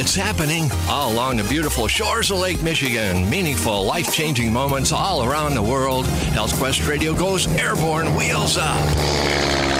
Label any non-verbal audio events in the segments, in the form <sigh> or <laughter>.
It's happening all along the beautiful shores of Lake Michigan. Meaningful, life changing moments all around the world. Health Quest Radio goes airborne, wheels up.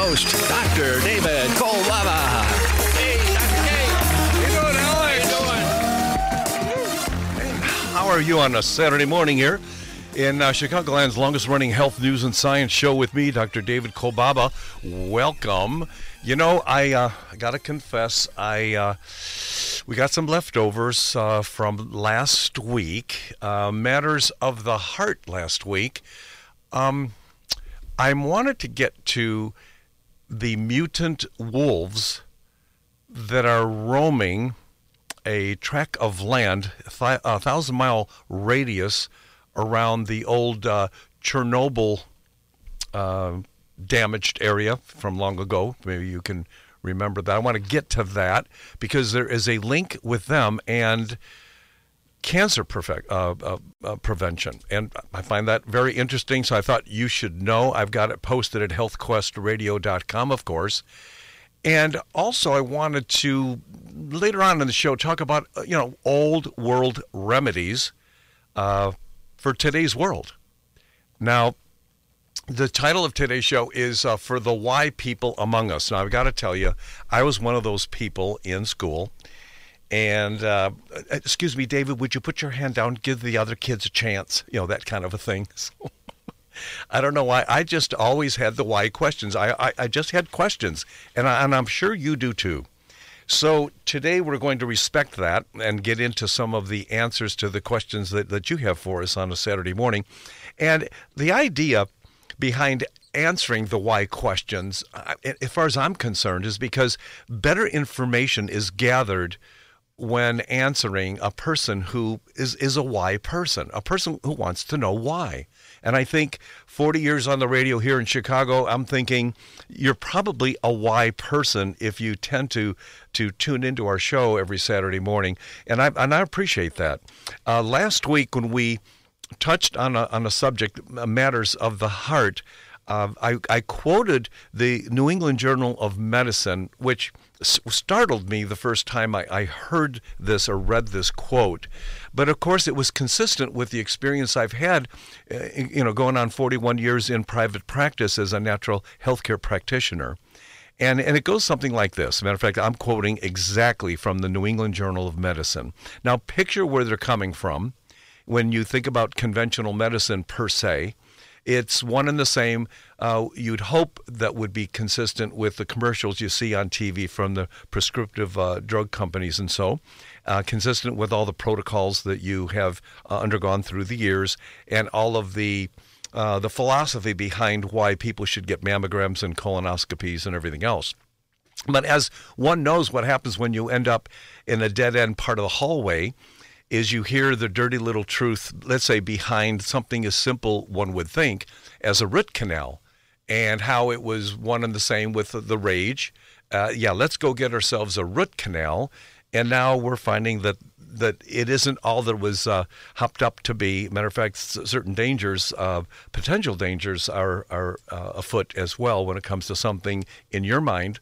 Dr. David Kolbaba. Hey, Dr. K. How you doing? How are you on a Saturday morning here in uh, Chicagoland's longest running health news and science show with me, Dr. David Kolbaba? Welcome. You know, I uh, got to confess, I uh, we got some leftovers uh, from last week, uh, matters of the heart last week. Um, I wanted to get to the mutant wolves that are roaming a tract of land, th- a thousand mile radius around the old uh, Chernobyl uh, damaged area from long ago. Maybe you can remember that. I want to get to that because there is a link with them and cancer uh, uh, uh, prevention. And I find that very interesting. So I thought you should know. I've got it posted at healthquestradio.com, of course. And also, I wanted to later on in the show talk about uh, you know old world remedies uh, for today's world. Now, the title of today's show is uh, for the why people among us. Now, I've got to tell you, I was one of those people in school. And uh, excuse me, David, would you put your hand down? Give the other kids a chance. You know that kind of a thing. <laughs> So, I don't know why. I just always had the why questions. I, I, I just had questions, and, I, and I'm sure you do too. So today we're going to respect that and get into some of the answers to the questions that, that you have for us on a Saturday morning. And the idea behind answering the why questions, uh, as far as I'm concerned, is because better information is gathered when answering a person who is, is a why person, a person who wants to know why. And I think 40 years on the radio here in Chicago, I'm thinking you're probably a why person if you tend to to tune into our show every Saturday morning. And I and I appreciate that. Uh, last week when we touched on a, on a subject uh, matters of the heart, uh, I, I quoted the New England Journal of Medicine, which startled me the first time I, I heard this or read this quote. But of course, it was consistent with the experience I've had, uh, you know, going on 41 years in private practice as a natural healthcare practitioner. And, and it goes something like this. Matter of fact, I'm quoting exactly from the New England Journal of Medicine. Now, picture where they're coming from when you think about conventional medicine per se. It's one and the same. Uh, you'd hope that would be consistent with the commercials you see on TV from the prescriptive uh, drug companies and so, uh, consistent with all the protocols that you have uh, undergone through the years and all of the uh, the philosophy behind why people should get mammograms and colonoscopies and everything else. But as one knows, what happens when you end up in a dead end part of the hallway is you hear the dirty little truth, let's say, behind something as simple, one would think, as a root canal, and how it was one and the same with the, rage. Uh, yeah, let's go get ourselves a root canal. And now we're finding that that it isn't all that was uh, hopped up to be. Matter of fact, certain dangers, uh, potential dangers, are are uh, afoot as well when it comes to something in your mind.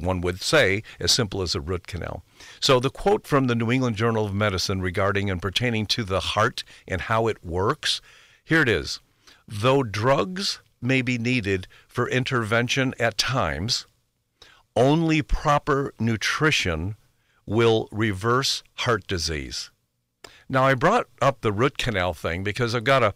One would say as simple as a root canal. So the quote from the New England Journal of Medicine regarding and pertaining to the heart and how it works. Here it is. Though drugs may be needed for intervention at times, only proper nutrition will reverse heart disease. Now, I brought up the root canal thing because I've got a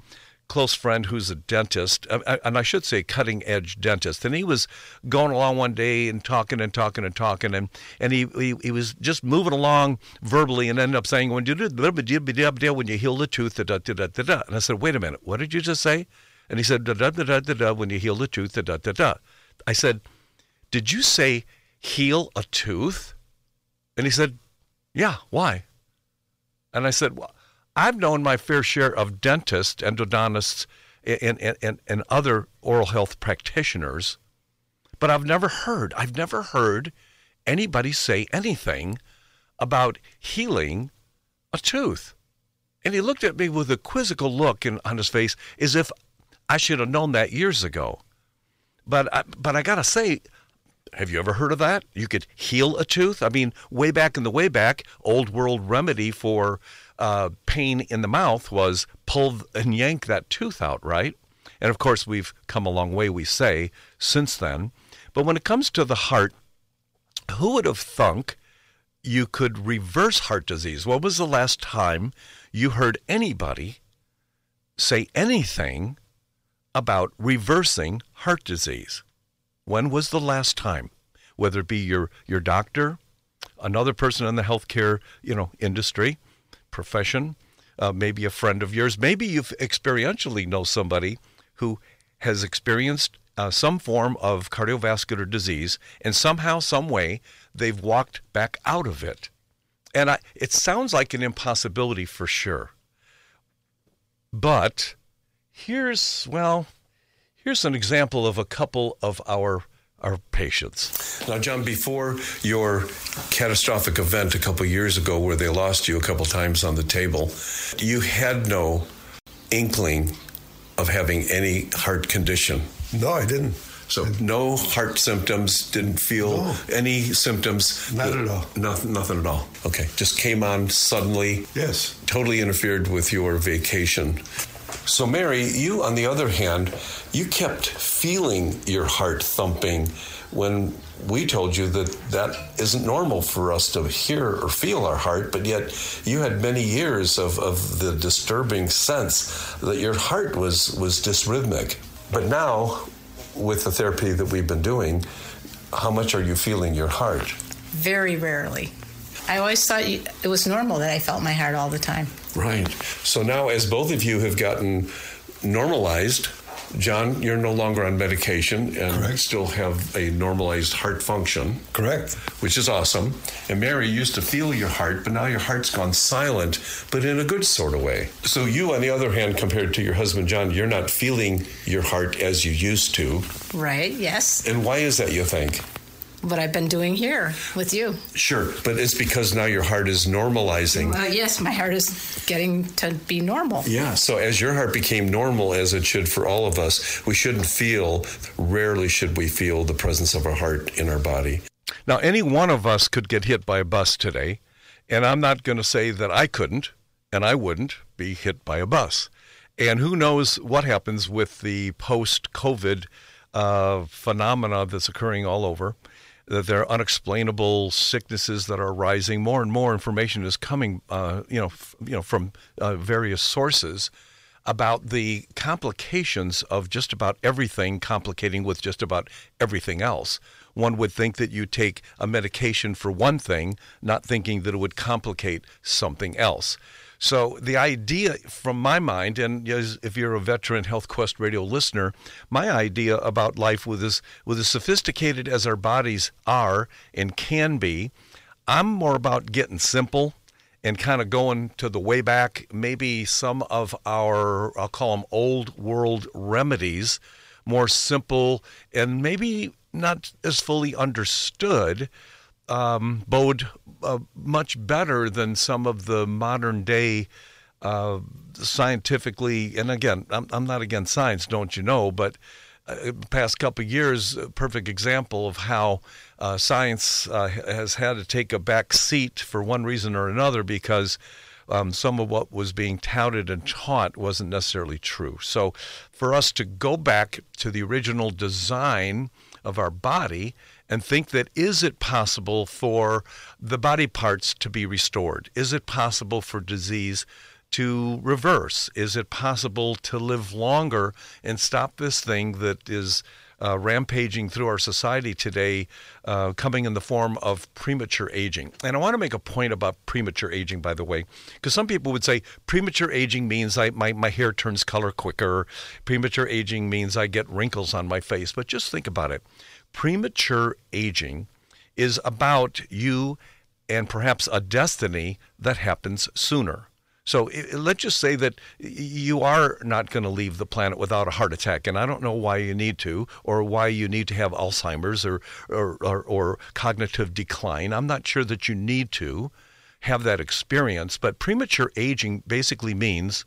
close friend who's a dentist, uh, uh, and I should say cutting edge dentist. And he was going along one day and talking and talking and talking, and, and he, he, he was just moving along verbally and ended up saying, when you, when you heal the tooth, da, da, da, da, da. And I said, wait a minute, what did you just say? And he said, da, da, da, da, da, da, when you heal the tooth, da, da, da, da. I said, did you say heal a tooth? And he said, yeah, why? And I said, well, I've known my fair share of dentists, endodontists, and, and, and, and other oral health practitioners, but I've never heard, I've never heard anybody say anything about healing a tooth. And he looked at me with a quizzical look in, on his face as if I should have known that years ago. But I, but I got to say, have you ever heard of that? You could heal a tooth? I mean, way back in the way back, old world remedy for uh, pain in the mouth was pull and yank that tooth out, right? And of course, we've come a long way, we say, since then. But when it comes to the heart, who would have thunk you could reverse heart disease? When was the last time you heard anybody say anything about reversing heart disease? When was the last time? Whether it be your, your doctor, another person in the healthcare you know industry, profession, uh, maybe a friend of yours, maybe you've experientially know somebody who has experienced uh, some form of cardiovascular disease, and somehow, some way, they've walked back out of it. And I, it sounds like an impossibility for sure. But here's, well, here's an example of a couple of our our patients. Now, John, before your catastrophic event a couple years ago where they lost you a couple times on the table, you had no inkling of having any heart condition. No, I didn't. So no heart symptoms, didn't feel No. any symptoms. Not at all. Nothing, nothing at all. Okay, just came on suddenly. Yes. Totally interfered with your vacation. So, Mary, you, on the other hand, you kept feeling your heart thumping when we told you that that isn't normal for us to hear or feel our heart, but yet you had many years of, of the disturbing sense that your heart was, was dysrhythmic. But now, with the therapy that we've been doing, how much are you feeling your heart? Very rarely. I always thought it was normal that I felt my heart all the time. Right. So now, as both of you have gotten normalized, John, you're no longer on medication and Correct. still have a normalized heart function, Correct. which is awesome. And Mary used to feel your heart, but now your heart's gone silent, but in a good sort of way. So you, on the other hand, compared to your husband John, you're not feeling your heart as you used to. Right, yes. And why is that, you think? What I've been doing here with you. Sure, but it's because now your heart is normalizing. Uh, yes, my heart is getting to be normal. Yeah, so as your heart became normal, as it should for all of us, we shouldn't feel, rarely should we feel the presence of our heart in our body. Now, any one of us could get hit by a bus today, and I'm not going to say that I couldn't and I wouldn't be hit by a bus. And who knows what happens with the post COVID uh, phenomena that's occurring all over. That there are unexplainable sicknesses that are rising. More and more information is coming, uh, you know, f- you know, from uh, various sources about the complications of just about everything complicating with just about everything else. One would think that you take a medication for one thing, not thinking that it would complicate something else. So the idea, from my mind, and if you're a veteran Health Quest Radio listener, my idea about life with as with as sophisticated as our bodies are and can be, I'm more about getting simple and kind of going to the way back, maybe some of our, I'll call them old world remedies, more simple and maybe not as fully understood, um, bode uh, much better than some of the modern day uh, scientifically. And again, I'm, I'm not against science, don't you know, but uh, past couple years, perfect example of how uh, science uh, has had to take a back seat for one reason or another because um, some of what was being touted and taught wasn't necessarily true. So, for us to go back to the original design of our body and think that is it possible for the body parts to be restored? Is it possible for disease to reverse? Is it possible to live longer and stop this thing that is uh, rampaging through our society today, uh, coming in the form of premature aging. And I want to make a point about premature aging, by the way, because some people would say premature aging means I, my, my hair turns color quicker, premature aging means I get wrinkles on my face. But just think about it premature aging is about you and perhaps a destiny that happens sooner. So let's just say that you are not going to leave the planet without a heart attack, and I don't know why you need to, or why you need to have Alzheimer's or, or, or, or cognitive decline. I'm not sure that you need to have that experience, but premature aging basically means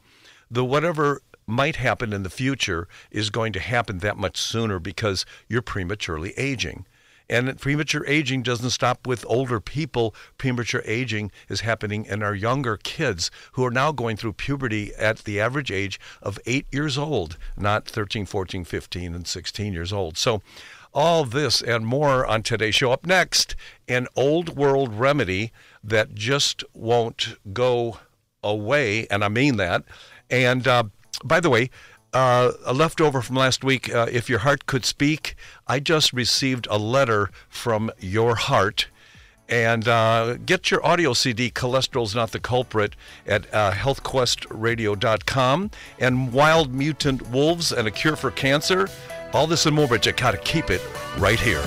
the whatever might happen in the future is going to happen that much sooner because you're prematurely aging. And premature aging doesn't stop with older people. Premature aging is happening in our younger kids who are now going through puberty at the average age of eight years old, not 13, 14, 15, and 16 years old. So, all this and more on today's show. Up next, an old world remedy that just won't go away, and I mean that. And uh, by the way, uh, a leftover from last week. Uh, if your heart could speak, I just received a letter from your heart. And uh, get your audio CD, Cholesterol's Not the Culprit, at uh, healthquestradio.com. And Wild Mutant Wolves and a Cure for Cancer. All this and more, but you got to keep it right here.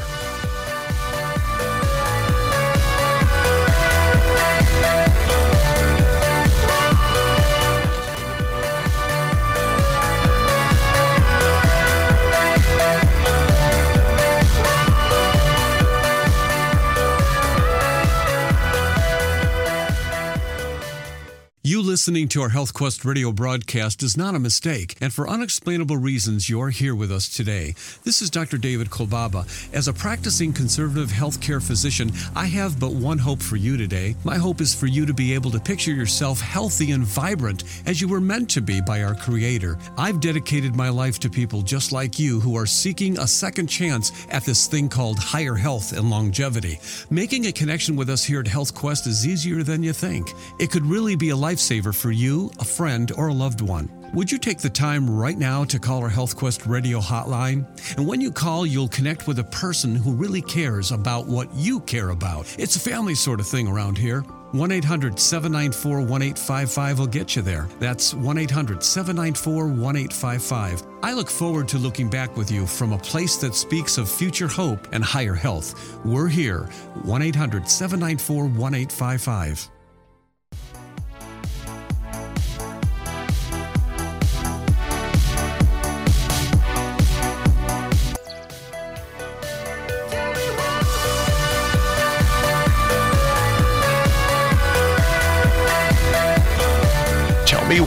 Listening to our Health Quest radio broadcast is not a mistake, and for unexplainable reasons, you're here with us today. This is Dr. David Kolbaba. As a practicing conservative healthcare physician, I have but one hope for you today. My hope is for you to be able to picture yourself healthy and vibrant as you were meant to be by our Creator. I've dedicated my life to people just like you who are seeking a second chance at this thing called higher health and longevity. Making a connection with us here at Health Quest is easier than you think. It could really be a life for you, a friend, or a loved one. Would you take the time right now to call our HealthQuest radio hotline? And when you call, you'll connect with a person who really cares about what you care about. It's a family sort of thing around here. 1 800 794 1855 will get you there. That's 1 800 794 1855. I look forward to looking back with you from a place that speaks of future hope and higher health. We're here. 1 800 794 1855.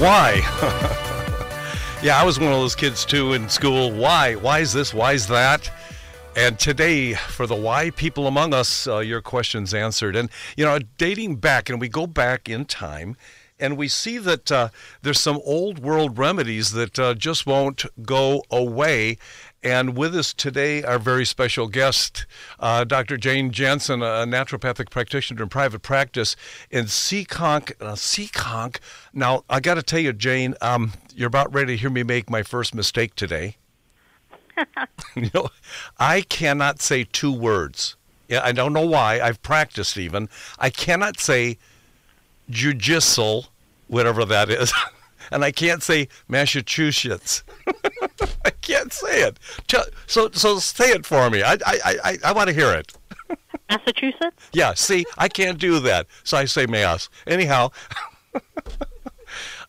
Why. <laughs> yeah, I was one of those kids too in school. Why? Why is this? Why is that? And today, for the why people among us, uh, your questions answered. And, you know, dating back, and we go back in time, and we see that uh, there's some old world remedies that uh, just won't go away. And with us today, our very special guest, uh, Dr. Jane Jansen, a naturopathic practitioner in private practice in Seekonk. Uh, Seekonk. Now, I got to tell you, Jane, um, you're about ready to hear me make my first mistake today. <laughs> you know, I cannot say two words. I don't know why. I've practiced even. I cannot say judicial, whatever that is. <laughs> and I can't say Massachusetts. <laughs> I can't say it. So so say it for me. I I I, I want to hear it. <laughs> Massachusetts? Yeah. See, I can't do that, so I say Mass. Anyhow, <laughs> uh,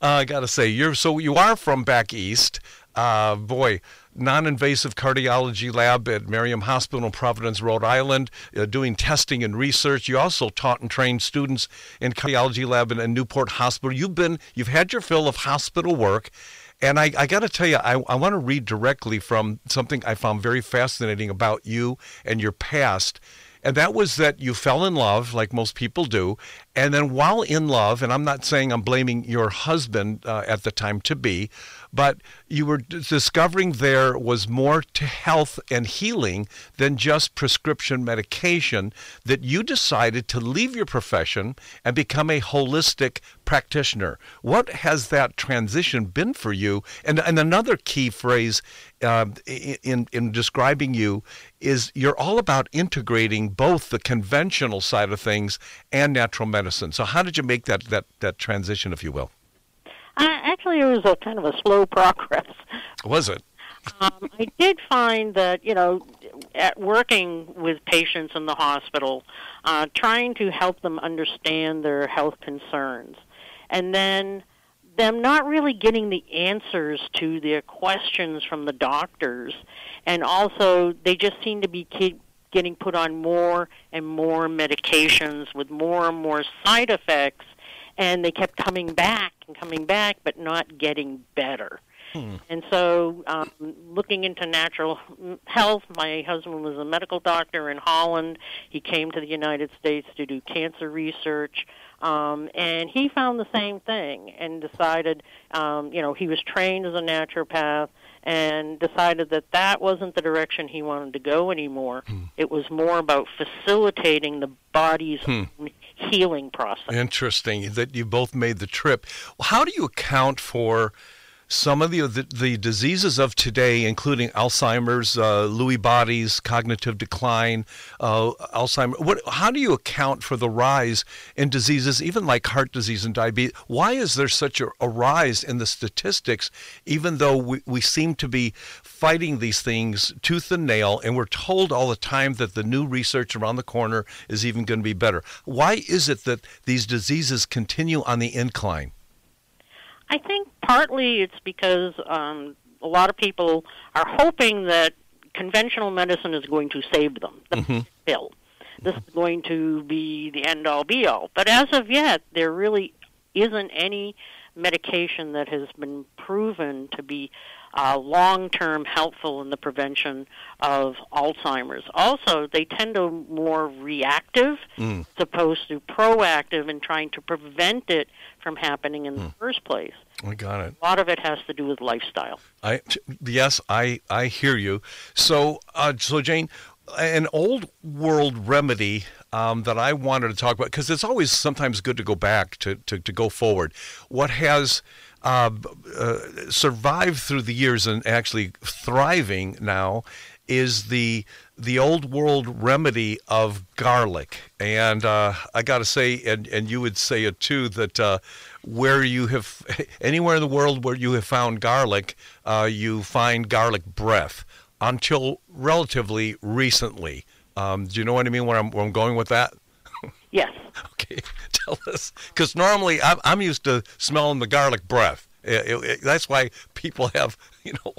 I got to say you're so you are from back east. Uh, boy, non-invasive cardiology lab at Miriam Hospital in Providence, Rhode Island, uh, doing testing and research. You also taught and trained students in cardiology lab in, in Newport Hospital. You've been, you've had your fill of hospital work. And I, I got to tell you, I, I want to read directly from something I found very fascinating about you and your past. and that was that you fell in love, like most people do, and then while in love, and I'm not saying I'm blaming your husband uh, at the time to be, but you were discovering there was more to health and healing than just prescription medication, that you decided to leave your profession and become a holistic practitioner. What has that transition been for you? And, and another key phrase uh, in, in describing you is you're all about integrating both the conventional side of things and natural medicine. So, how did you make that, that, that transition, if you will? Uh, actually, it was a kind of a slow <laughs> progress. Was it? um, I did find that you know, at working with patients in the hospital, uh, trying to help them understand their health concerns, and then them not really getting the answers to their questions from the doctors, and also they just seem to be keep getting put on more and more medications with more and more side effects and they kept coming back and coming back, but not getting better. Hmm. And so, um, looking into natural health, my husband was a medical doctor in Holland. He came to the United States to do cancer research. Um, and he found the same thing and decided, um, you know, he was trained as a naturopath and decided that that wasn't the direction he wanted to go anymore. Hmm. It was more about facilitating the body's hmm. healing process. Interesting that you both made the trip. How do you account for some of the, the, the diseases of today, including Alzheimer's, uh, Lewy bodies, cognitive decline, uh, Alzheimer's. What, how do you account for the rise in diseases, even like heart disease and diabetes? Why is there such a, a rise in the statistics, even though we, we seem to be fighting these things tooth and nail, and we're told all the time that the new research around the corner is even going to be better? Why is it that these diseases continue on the incline? I think partly it's because um, a lot of people are hoping that conventional medicine is going to save them. The mm-hmm. pill. This is going to be the end all be all. But as of yet, there really isn't any medication that has been proven to be uh, long term helpful in the prevention of Alzheimer's. Also, they tend to more reactive mm. as opposed to proactive in trying to prevent it from happening in mm. the first place. I got it. A lot of it has to do with lifestyle. I yes, I I hear you. So uh, so Jane, an old world remedy um, that I wanted to talk about because it's always sometimes good to go back to to, to go forward. What has uh, uh, survived through the years and actually thriving now is the the old world remedy of garlic. And uh, I got to say, and, and you would say it too, that uh, where you have, <laughs> anywhere in the world where you have found garlic, uh, you find garlic breath until relatively recently. Um, do you know what I mean where I'm, where I'm going with that? <laughs> Yes. <laughs> okay, tell us. Because normally I'm, I'm used to smelling the garlic breath. It, it, it, that's why people have, you know,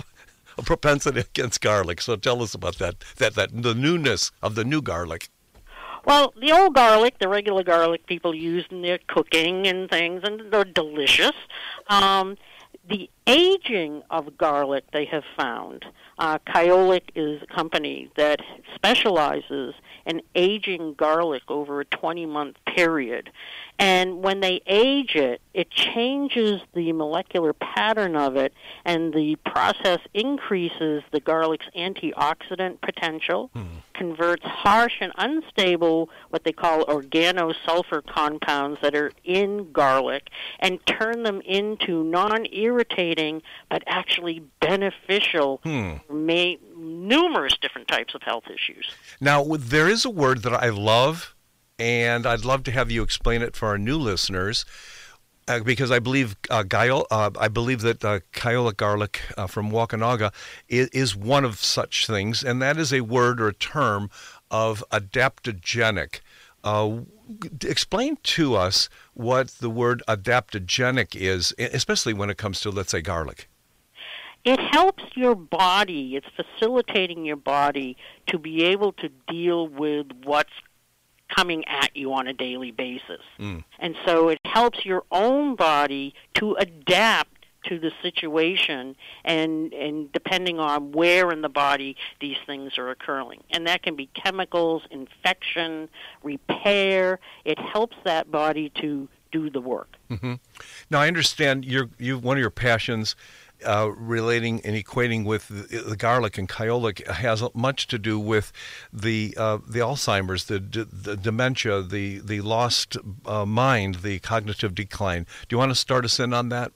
a propensity against garlic. So tell us about that, that, that the newness of the new garlic. Well, the old garlic, the regular garlic people use in their cooking and things, and they're delicious. Um, the aging of garlic they have found. Uh, Kyolic is a company that specializes in aging garlic over a 20 month period. And when they age it, it changes the molecular pattern of it, and the process increases the garlic's antioxidant potential, hmm. Converts harsh and unstable, what they call organosulfur compounds that are in garlic, and turn them into non irritating but actually beneficial hmm. may, numerous different types of health issues. Now, there is a word that I love and I'd love to have you explain it for our new listeners. Uh, because I believe uh, uh, I believe that uh, garlic uh, from Wakunaga is, is, one of such things, and that is a word or a term of adaptogenic. Uh, explain to us what the word adaptogenic is, especially when it comes to, let's say, garlic. It helps your body. It's facilitating your body to be able to deal with what's coming at you on a daily basis. Mm. And so it helps your own body to adapt to the situation and and depending on where in the body these things are occurring and that can be chemicals infection repair it helps that body to do the work mm-hmm. now i understand your you one of your passions uh, relating and equating with the, the, garlic and kyolic has much to do with the uh, the Alzheimer's, the, the dementia, the the lost uh, mind, the cognitive decline. Do you want to start us in on that?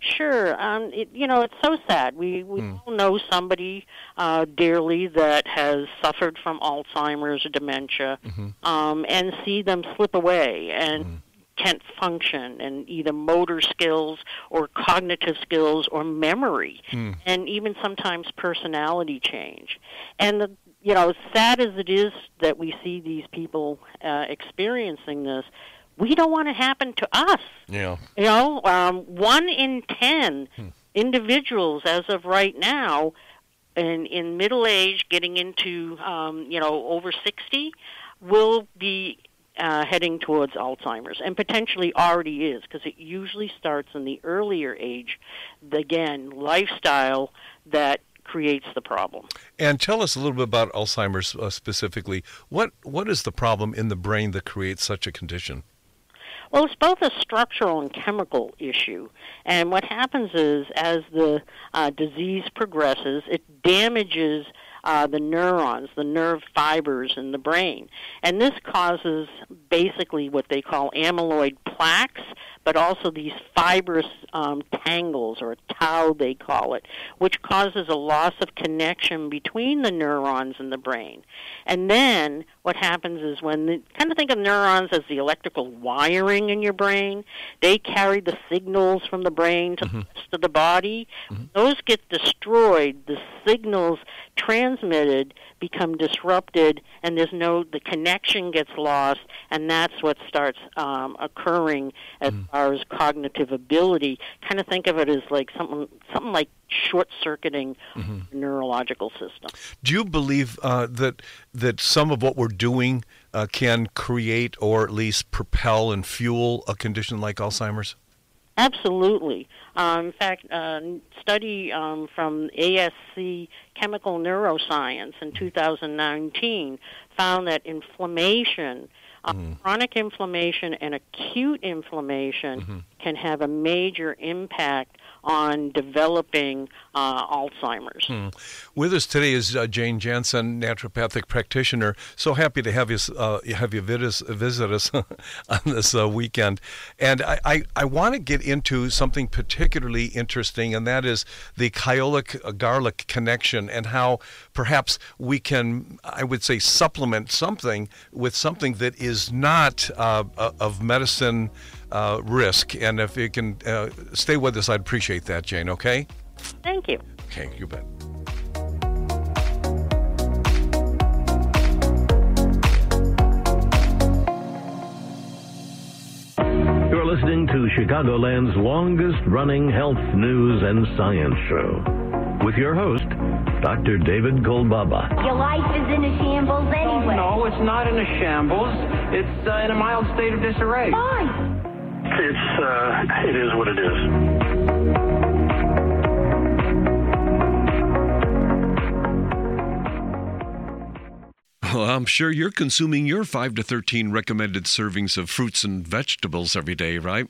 Sure. Um, it, you know, it's so sad. We we mm. all know somebody uh, dearly that has suffered from Alzheimer's or dementia, mm-hmm. um, and see them slip away and. Mm can't function and either motor skills or cognitive skills or memory mm. and even sometimes personality change and the, you know as sad as it is that we see these people uh, experiencing this we don't want it to happen to us yeah you know um, one in ten hmm. individuals as of right now in in middle age getting into um, you know over 60 will be uh, heading towards Alzheimer's, and potentially already is, because it usually starts in the earlier age. Again, lifestyle that creates the problem. And tell us a little bit about Alzheimer's uh, specifically. What what is the problem in the brain that creates such a condition? Well, it's both a structural and chemical issue. And what happens is, as the uh, disease progresses, it damages uh, the neurons, the nerve fibers in the brain. And this causes basically what they call amyloid plaques, but also these fibrous um, tangles, or tau they call it, which causes a loss of connection between the neurons in the brain. And then what happens is when the, kind of think of neurons as the electrical wiring in your brain, they carry the signals from the brain to mm-hmm. the rest of the body. Mm-hmm. Those get destroyed. The signals transmitted become disrupted and there's no the connection gets lost and that's what starts um, occurring as mm. far as cognitive ability kind of think of it as like something something like short circuiting mm-hmm. neurological system do you believe uh, that that some of what we're doing uh, can create or at least propel and fuel a condition like alzheimer's Absolutely. Um, in fact, a study um, from ASC Chemical Neuroscience in 2019 found that inflammation, uh, mm-hmm. chronic inflammation, and acute inflammation mm-hmm. can have a major impact on developing uh, Alzheimer's. Hmm. With us today is uh, Jane Jansen, naturopathic practitioner. So happy to have you uh, have you visit visit us <laughs> on this uh, weekend. And I, I, I want to get into something particularly interesting, and that is the kyolic uh, garlic connection and how perhaps we can, I would say, supplement something with something that is not uh, of medicine uh, risk. And if you can uh, stay with us, I'd appreciate that, Jane, okay? Thank you. Okay, you bet. You're listening to Chicagoland's longest running health news and science show with your host, Dr. David Kolbaba. Your life is in a shambles anyway. Oh, no, it's not in a shambles. It's uh, in a mild state of disarray. Fine it's uh, it is what it is. Well, I'm sure you're consuming your 5 to 13 recommended servings of fruits and vegetables every day, right?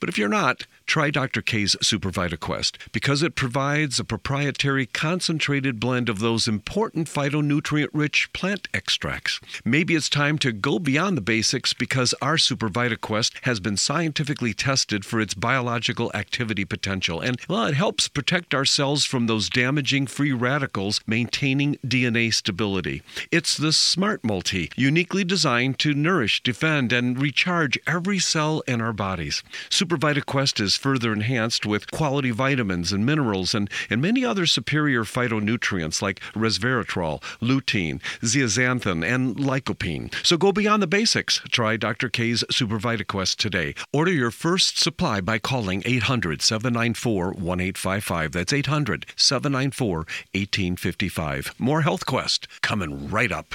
But if you're not, try Dr. K's Super VitaQuest because it provides a proprietary concentrated blend of those important phytonutrient rich plant extracts. Maybe it's time to go beyond the basics because our Super VitaQuest has been scientifically tested for its biological activity potential. And, well, it helps protect our cells from those damaging free radicals, maintaining DNA stability. It's the Smart Multi, uniquely designed to nourish, defend, and recharge every cell in our bodies. Super VitaQuest is further enhanced with quality vitamins and minerals and, and many other superior phytonutrients like resveratrol, lutein, zeaxanthin, and lycopene. So go beyond the basics. Try Dr. K's Super VitaQuest today. Order your first supply by calling 800 794 1855. That's 800 794 1855. More Health Quest coming right up.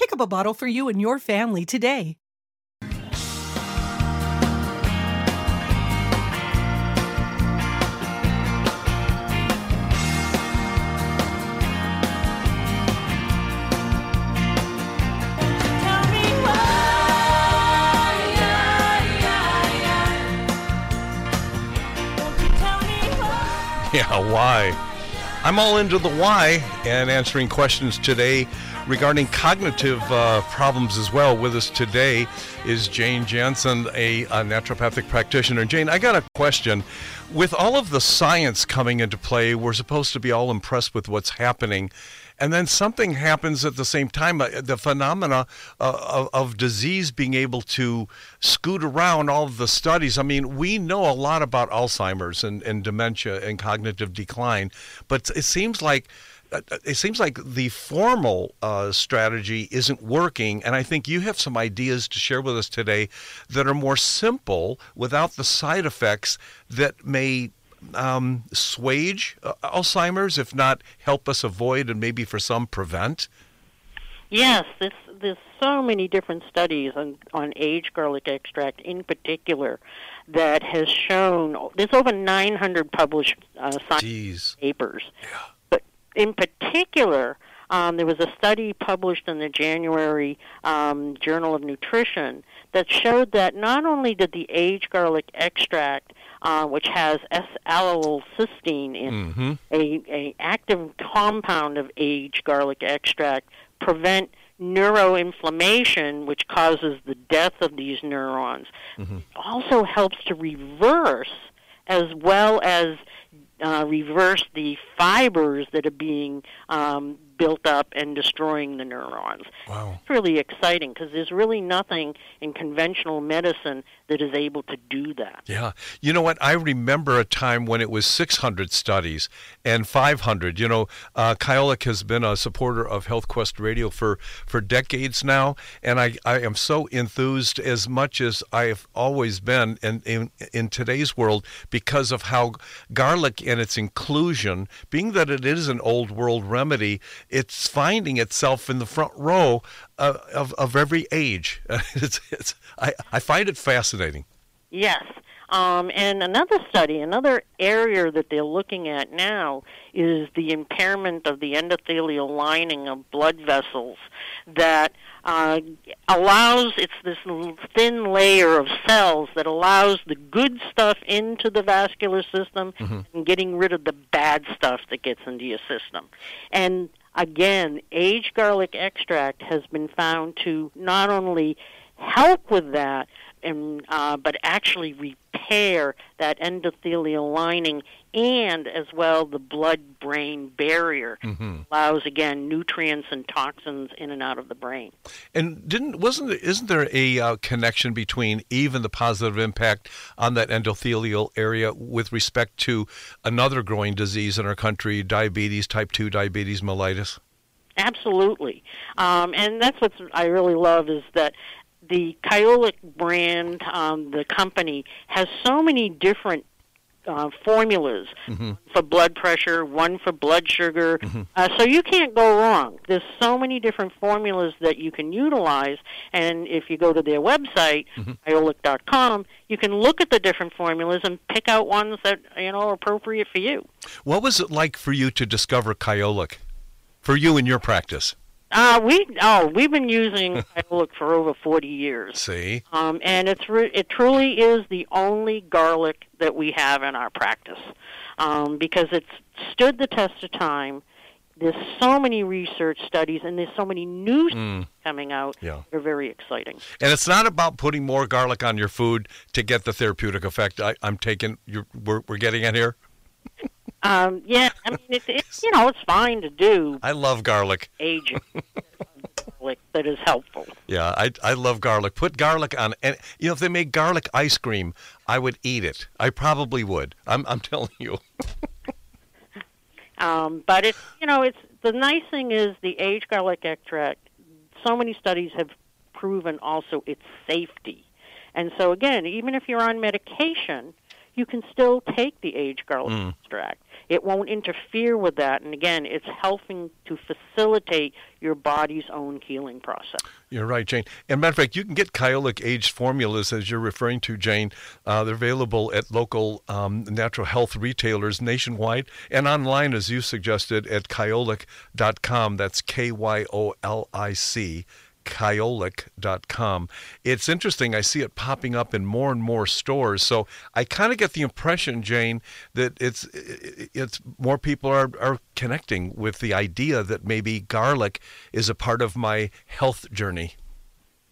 Pick up a bottle for you and your family today. Yeah, why? I'm all into the why and answering questions today regarding cognitive uh, problems as well. With us today is Jane Jansen, a, a naturopathic practitioner. Jane, I got a question. With all of the science coming into play, we're supposed to be all impressed with what's happening and then something happens at the same time. Uh, the phenomena uh, of, of, disease being able to scoot around all of the studies. I mean, we know a lot about Alzheimer's and, and dementia and cognitive decline, but it seems like uh, it seems like the formal uh, strategy isn't working, and I think you have some ideas to share with us today that are more simple without the side effects that may um, swage uh, Alzheimer's, if not help us avoid and maybe for some prevent? Yes, this, there's so many different studies on, on aged garlic extract in particular that has shown there's over 900 published uh, science papers. Yeah. But in particular, um, there was a study published in the January um, Journal of Nutrition that showed that not only did the aged garlic extract uh, which has S-allyl-cysteine in mm-hmm. a, a active compound of aged garlic extract, prevent neuroinflammation, which causes the death of these neurons. Mm-hmm. Also helps to reverse as well as uh, reverse the fibers that are being um, built up and destroying the neurons. Wow. It's really exciting because there's really nothing in conventional medicine that is able to do that. Yeah. You know what? I remember a time when it was 600 studies and 500. You know, uh, Kyolic has been a supporter of Health Quest Radio for, for decades now, and I, I am so enthused as much as I have always been in, in, in today's world because of how garlic and its inclusion, being that it is an old world remedy, it's finding itself in the front row of, of, of every age. <laughs> it's, it's, I, I find it fascinating. Yes. Um, and another study, another area that they're looking at now is the impairment of the endothelial lining of blood vessels that uh, allows, it's this thin layer of cells that allows the good stuff into the vascular system mm-hmm. and getting rid of the bad stuff that gets into your system. And again, aged garlic extract has been found to not only help with that, and, uh, but actually repair that endothelial lining and as well the blood-brain barrier mm-hmm. allows again nutrients and toxins in and out of the brain. And didn't wasn't isn't there a uh, connection between even the positive impact on that endothelial area with respect to another growing disease in our country, diabetes, type two diabetes mellitus? Absolutely, um, and that's what I really love is that the Kyolic brand, um, the company, has so many different uh, formulas mm-hmm. for blood pressure, one for blood sugar. Mm-hmm. Uh, so you can't go wrong. There's so many different formulas that you can utilize, and if you go to their website, mm-hmm. Kyolic.com, you can look at the different formulas and pick out ones that you know are appropriate for you. What was it like for you to discover Kyolic, for you in your practice? Uh, we oh we've been using <laughs> Kyolic for over forty years. See, Um, and it's re- it truly is the only garlic that we have in our practice um, because it's stood the test of time. There's so many research studies and there's so many new Mm. coming out. Yeah. They're very exciting. and it's not about putting more garlic on your food to get the therapeutic effect. I, I'm taking. You're, we're, we're getting at here. <laughs> Um, yeah, I mean it's, it's you know it's fine to do I love garlic. aging <laughs> garlic that is helpful. Yeah, I I love garlic. Put garlic on, and you know if they make garlic ice cream, I would eat it. I probably would. I'm I'm <laughs> telling you. Um, but it's you know it's the nice thing is the aged garlic extract. So many studies have proven also its safety, and so again, even if you're on medication, you can still take the aged garlic Mm. extract. It won't interfere with that, and again, it's helping to facilitate your body's own healing process. You're right, Jane. And matter of fact, you can get Kyolic aged formulas, as you're referring to, Jane. Uh, they're available at local um, natural health retailers nationwide and online, as you suggested, at kyolic.com. That's K Y O L I C. Kyolic.com. It's interesting. I see it popping up in more and more stores. So I kind of get the impression, Jane, that it's it's more people are, are connecting with the idea that maybe garlic is a part of my health journey.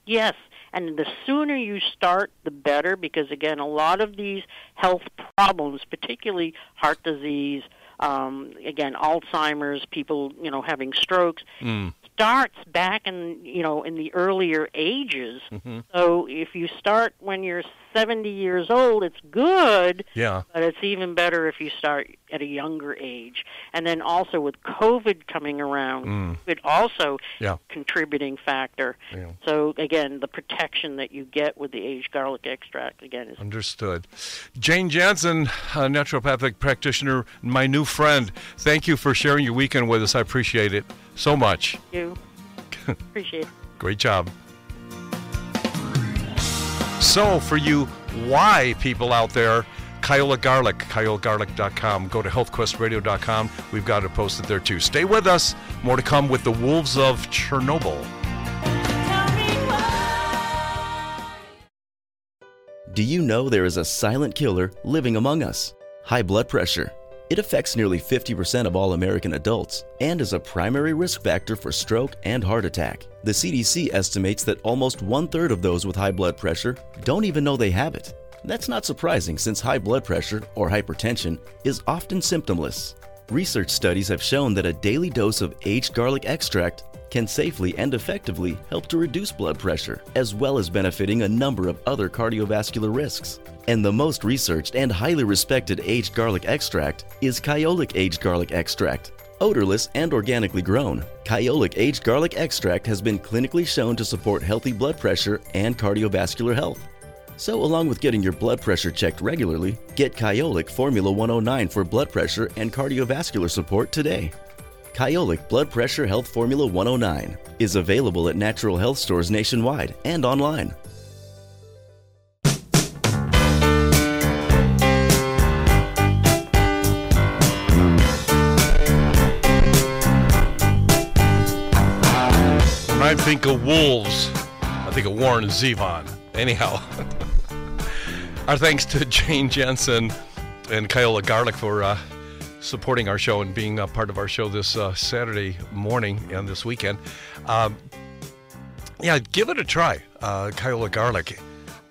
Yes, and the sooner you start, the better, because again, a lot of these health problems, particularly heart disease, um, again, Alzheimer's, people, you know, having strokes, Mm. Starts back in, you know, in the earlier ages. Mhm. So if you start when you're 70 years old, it's good. Yeah. But it's even better if you start at a younger age. And then also with COVID coming around, Mm. it also Yeah. contributing factor. Yeah. So again, the protection that you get with the aged garlic extract again is Understood. Jane Jansen, a naturopathic practitioner, my new friend. Thank you for sharing your weekend with us. I appreciate it so much. you. <laughs> Appreciate it. Great job. So, for you why people out there, Kyolic Garlic, KyolicGarlic.com. Go to healthquestradio.com. We've got it posted there too. Stay with us. More to come with the Wolves of Chernobyl. Do you know there is a silent killer living among us? High blood pressure. It affects nearly 50% of all American adults and is a primary risk factor for stroke and heart attack. The CDC estimates that almost one third of those with high blood pressure don't even know they have it. That's not surprising since high blood pressure, or hypertension, is often symptomless. Research studies have shown that a daily dose of aged garlic extract can safely and effectively help to reduce blood pressure, as well as benefiting a number of other cardiovascular risks. And the most researched and highly respected aged garlic extract is Kyolic Aged Garlic Extract. Odorless and organically grown, Kyolic Aged Garlic Extract has been clinically shown to support healthy blood pressure and cardiovascular health. So, along with getting your blood pressure checked regularly, get Kyolic Formula 109 for blood pressure and cardiovascular support today. Kyolic Blood Pressure Health Formula 109 is available at natural health stores nationwide and online. I think of wolves, I think of Warren Zevon. Anyhow, <laughs> our thanks to Jane Jansen and Kyolic Garlic for uh, supporting our show and being a part of our show this uh, Saturday morning and this weekend. Um, yeah, give it a try, uh, Kyolic Garlic,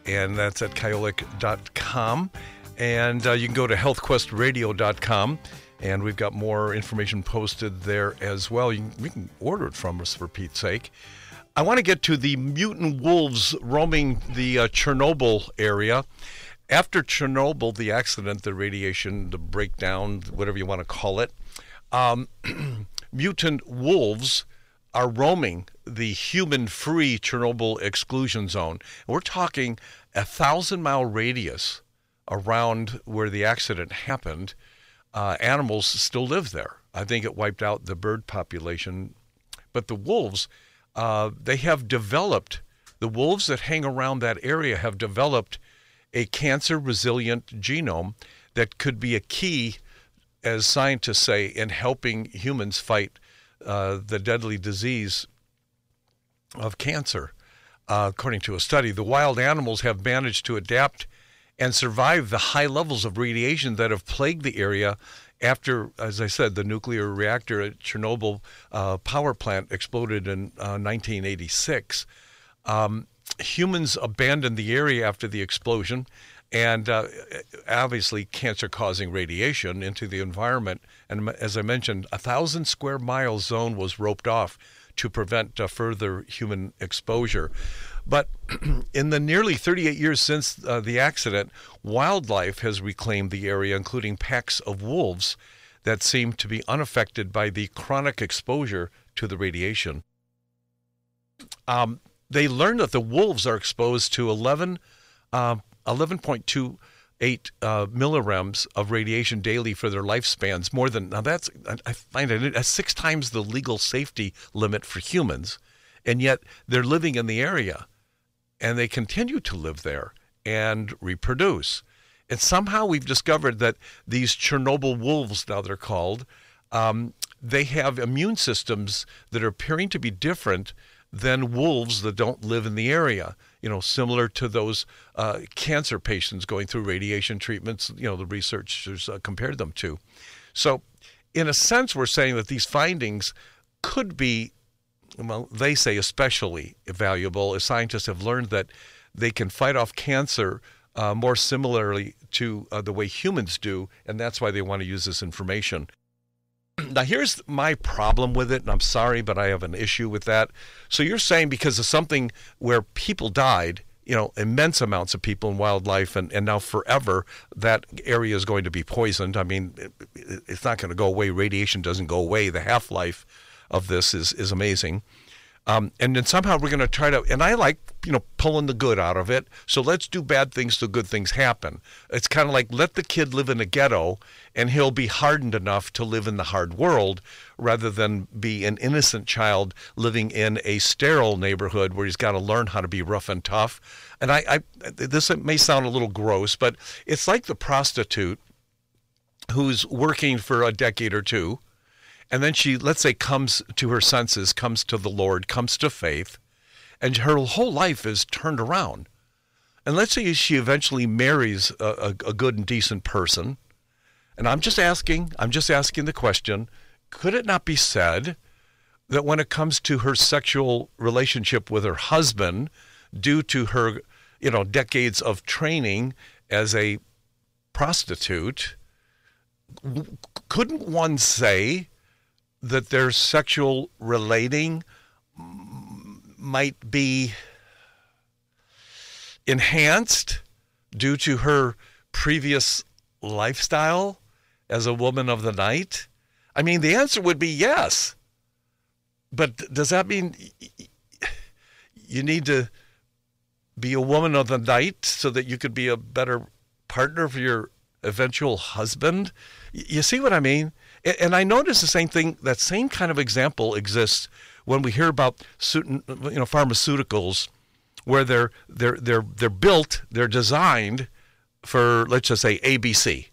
and that's at kyolic.com. And uh, you can go to healthquestradio.com, and we've got more information posted there as well. You can, you can order it from us for Pete's sake. I want to get to the mutant wolves roaming the uh, Chernobyl area. After Chernobyl, the accident, the radiation, the breakdown, whatever you want to call it, um, <clears throat> mutant wolves are roaming the human free Chernobyl exclusion zone. We're talking a thousand mile radius around where the accident happened. Uh, animals still live there. I think it wiped out the bird population. But the wolves, uh, they have developed, the wolves that hang around that area have developed a cancer resilient genome that could be a key, as scientists say, in helping humans fight uh, the deadly disease of cancer. Uh, according to a study, the wild animals have managed to adapt and survive the high levels of radiation that have plagued the area after, as I said, the nuclear reactor at Chernobyl uh, power plant exploded in uh, 1986. Um, humans abandoned the area after the explosion, and uh, obviously cancer causing radiation into the environment. And as I mentioned, a thousand square mile zone was roped off to prevent uh, further human exposure. But <clears throat> in the nearly 38 years since uh, the accident, wildlife has reclaimed the area, including packs of wolves that seem to be unaffected by the chronic exposure to the radiation. Um, they learned that the wolves are exposed to 11, uh, 11.28 uh, millirems of radiation daily for their lifespans. More than now, that's I find it six times the legal safety limit for humans, and yet they're living in the area and they continue to live there and reproduce. And somehow we've discovered that these Chernobyl wolves, now they're called, um, they have immune systems that are appearing to be different than wolves that don't live in the area. You know, similar to those uh, cancer patients going through radiation treatments, you know, the researchers uh, compared them to. So, in a sense, we're saying that these findings could be well, they say especially valuable, as scientists have learned that they can fight off cancer uh, more similarly to uh, the way humans do, and that's why they want to use this information. Now, here's my problem with it, and I'm sorry, but I have an issue with that. So, you're saying because of something where people died, you know, immense amounts of people and wildlife, and, and now forever, that area is going to be poisoned. I mean, it, it's not going to go away. Radiation doesn't go away. The half life of this is is amazing. Um, and then somehow we're going to try to, and I like, you know, pulling the good out of it. So let's do bad things so good things happen. It's kind of like let the kid live in a ghetto and he'll be hardened enough to live in the hard world rather than be an innocent child living in a sterile neighborhood where he's got to learn how to be rough and tough. And I, I this may sound a little gross, but it's like the prostitute who's working for a decade or two and then she, let's say, comes to her senses, comes to the Lord, comes to faith, and her whole life is turned around. And let's say she eventually marries a, a, a good and decent person. And I'm just asking, I'm just asking the question could it not be said that when it comes to her sexual relationship with her husband, due to her, you know, decades of training as a prostitute, couldn't one say that their sexual relating might be enhanced due to her previous lifestyle as a woman of the night? I mean, the answer would be yes. But does that mean you need to be a woman of the night so that you could be a better partner for your eventual husband? You see what I mean? And I notice the same thing. That same kind of example exists when we hear about you know, pharmaceuticals, where they're they're they're they're built, they're designed for let's just say ABC,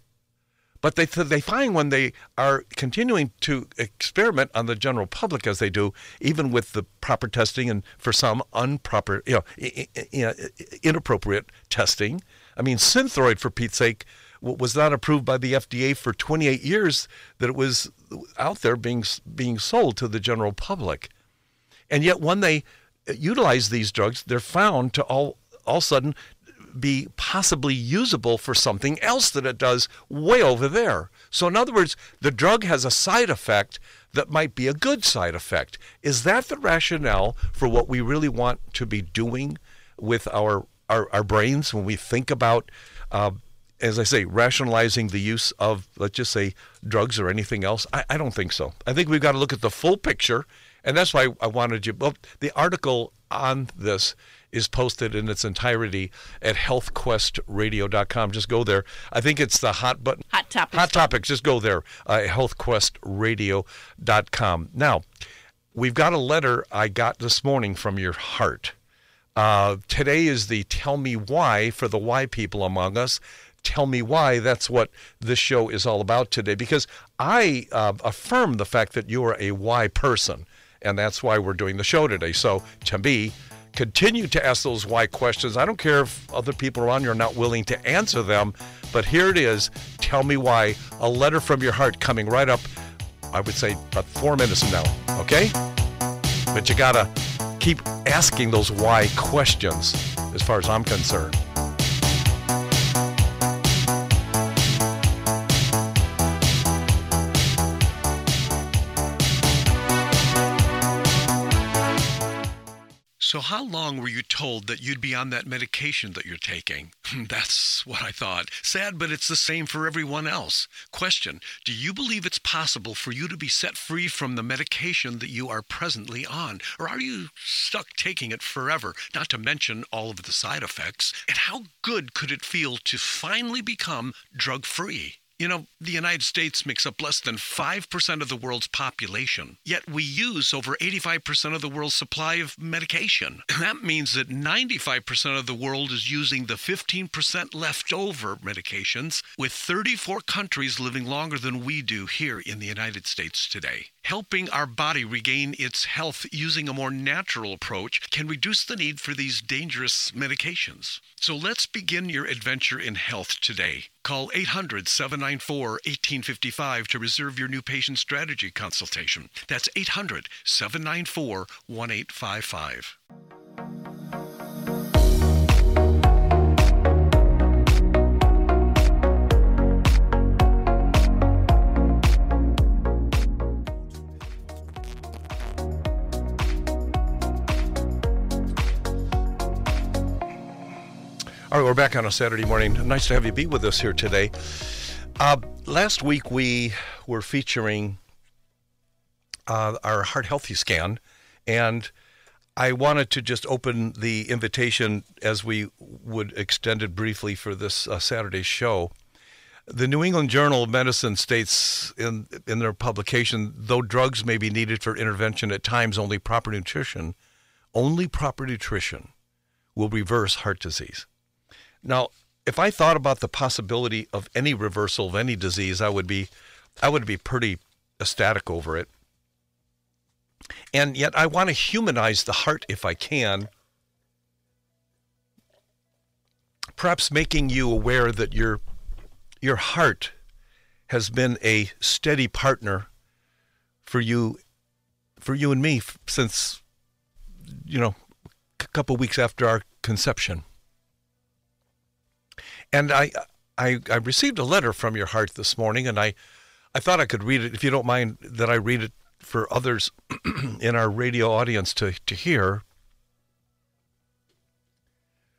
but they they find when they are continuing to experiment on the general public as they do, even with the proper testing and for some improper, you know, inappropriate testing. I mean, Synthroid, for Pete's sake, was not approved by the FDA for 28 years that it was out there being being sold to the general public. And yet when they utilize these drugs, they're found to all all of a sudden be possibly usable for something else that it does way over there. So in other words, the drug has a side effect that might be a good side effect. Is that the rationale for what we really want to be doing with our our, our brains when we think about uh, as I say, rationalizing the use of, let's just say, drugs or anything else? I, I, don't think so. I think we've got to look at the full picture, and that's why I wanted you. Well, the article on this is posted in its entirety at healthquestradio.com. Just go there. I think it's the hot button. Hot topics. Hot topics. Just go there. Uh, healthquestradio.com. Now, we've got a letter I got this morning from your heart. Uh, today is the Tell Me Why for the Why people among us tell me why that's what this show is all about today because I uh, affirm the fact that you are a why person. and that's why we're doing the show today. So, to me, continue to ask those why questions. I don't care if other people around you are not willing to answer them, but here it is. Tell me why. A letter from your heart coming right up, I would say about four minutes from now, okay? But you gotta keep asking those why questions as far as I'm concerned. So, how long were you told that you'd be on that medication that you're taking? <laughs> That's what I thought. Sad, but it's the same for everyone else. Question Do you believe it's possible for you to be set free from the medication that you are presently on? Or are you stuck taking it forever? Not to mention all of the side effects. And how good could it feel to finally become drug free? You know, the United States makes up less than 5% of the world's population, yet we use over 85% of the world's supply of medication. <laughs> That means that 95% of the world is using the 15% leftover medications, with 34 countries living longer than we do here in the United States today. Helping our body regain its health using a more natural approach can reduce the need for these dangerous medications. So let's begin your adventure in health today. Call 800 794 1855 to reserve your new patient strategy consultation. That's 800 794 1855. All right, we're back on a Saturday morning. Nice to have you be with us here today. Uh, last week we were featuring uh, our Heart Healthy scan, and I wanted to just open the invitation as we would extend it briefly for this uh, Saturday show. The New England Journal of Medicine states in in their publication, though drugs may be needed for intervention at times, only proper nutrition, only proper nutrition will reverse heart disease. Now, if I thought about the possibility of any reversal of any disease, I would be I would be pretty ecstatic over it. And yet I want to humanize the heart if I can. Perhaps making you aware that your your heart has been a steady partner for you for you and me since you know a couple weeks after our conception. And I, I, I received a letter from your heart this morning, and I, I thought I could read it. If you don't mind that I read it for others <clears throat> in our radio audience to, to hear,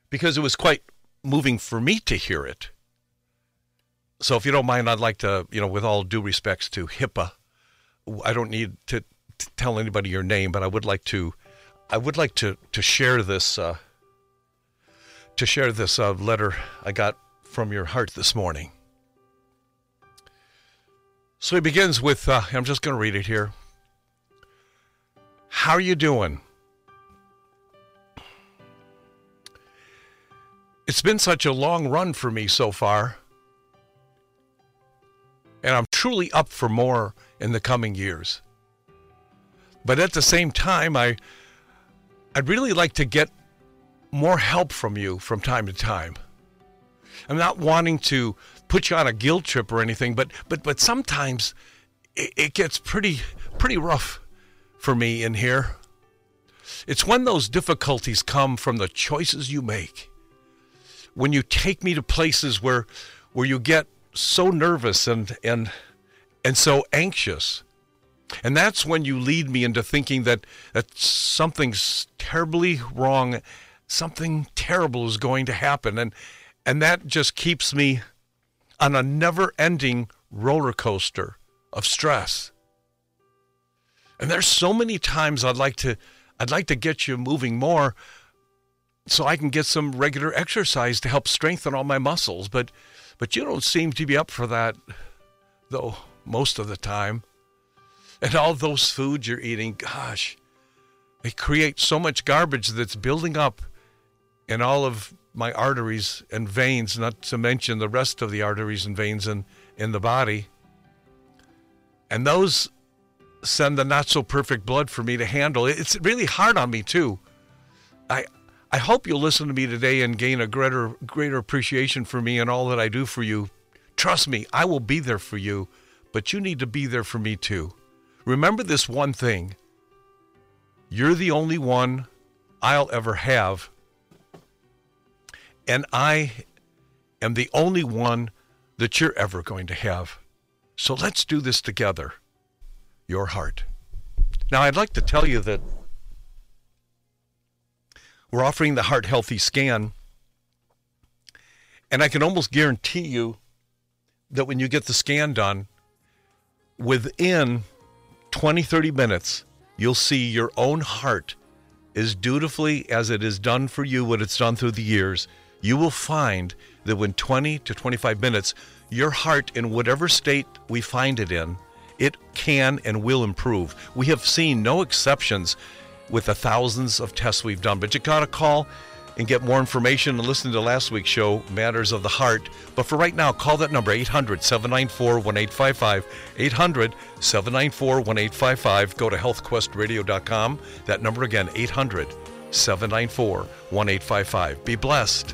because it was quite moving for me to hear it. So if you don't mind, I'd like to, you know, with all due respects to HIPAA, I don't need to, to tell anybody your name, but I would like to, I would like to to share this, uh, to share this uh, letter I got from your heart this morning. So he begins with, uh, I'm just going to read it here. How are you doing? It's been such a long run for me so far, and I'm truly up for more in the coming years. But at the same time, I, I'd really like to get more help from you from time to time. I'm not wanting to put you on a guilt trip or anything, but but but sometimes it, it gets pretty pretty rough for me in here. It's when those difficulties come from the choices you make. When you take me to places where where you get so nervous and and and so anxious. And that's when you lead me into thinking that that something's terribly wrong, something terrible is going to happen and and that just keeps me on a never ending roller coaster of stress. And there's so many times I'd like to I'd like to get you moving more so I can get some regular exercise to help strengthen all my muscles, but but you don't seem to be up for that though most of the time. And all those foods you're eating, gosh, they create so much garbage that's building up in all of my arteries and veins, not to mention the rest of the arteries and veins in, in the body. And those send the not so perfect blood for me to handle. It's really hard on me too. I I hope you'll listen to me today and gain a greater greater appreciation for me and all that I do for you. Trust me, I will be there for you, but you need to be there for me too. Remember this one thing. You're the only one I'll ever have. And I am the only one that you're ever going to have. So let's do this together. Your heart. Now, I'd like to tell you that we're offering the Heart Healthy Scan, and I can almost guarantee you that when you get the scan done, within 20, 30 minutes, you'll see your own heart as dutifully as it is done for you, what it's done through the years. You will find that when 20 to 25 minutes, your heart, in whatever state we find it in, it can and will improve. We have seen no exceptions with the thousands of tests we've done, but you got to call and get more information and listen to last week's show, Matters of the Heart. But for right now, call that number 800 794 1855. 800 794 1855. Go to healthquestradio.com. That number again, 800 794 1855. Be blessed.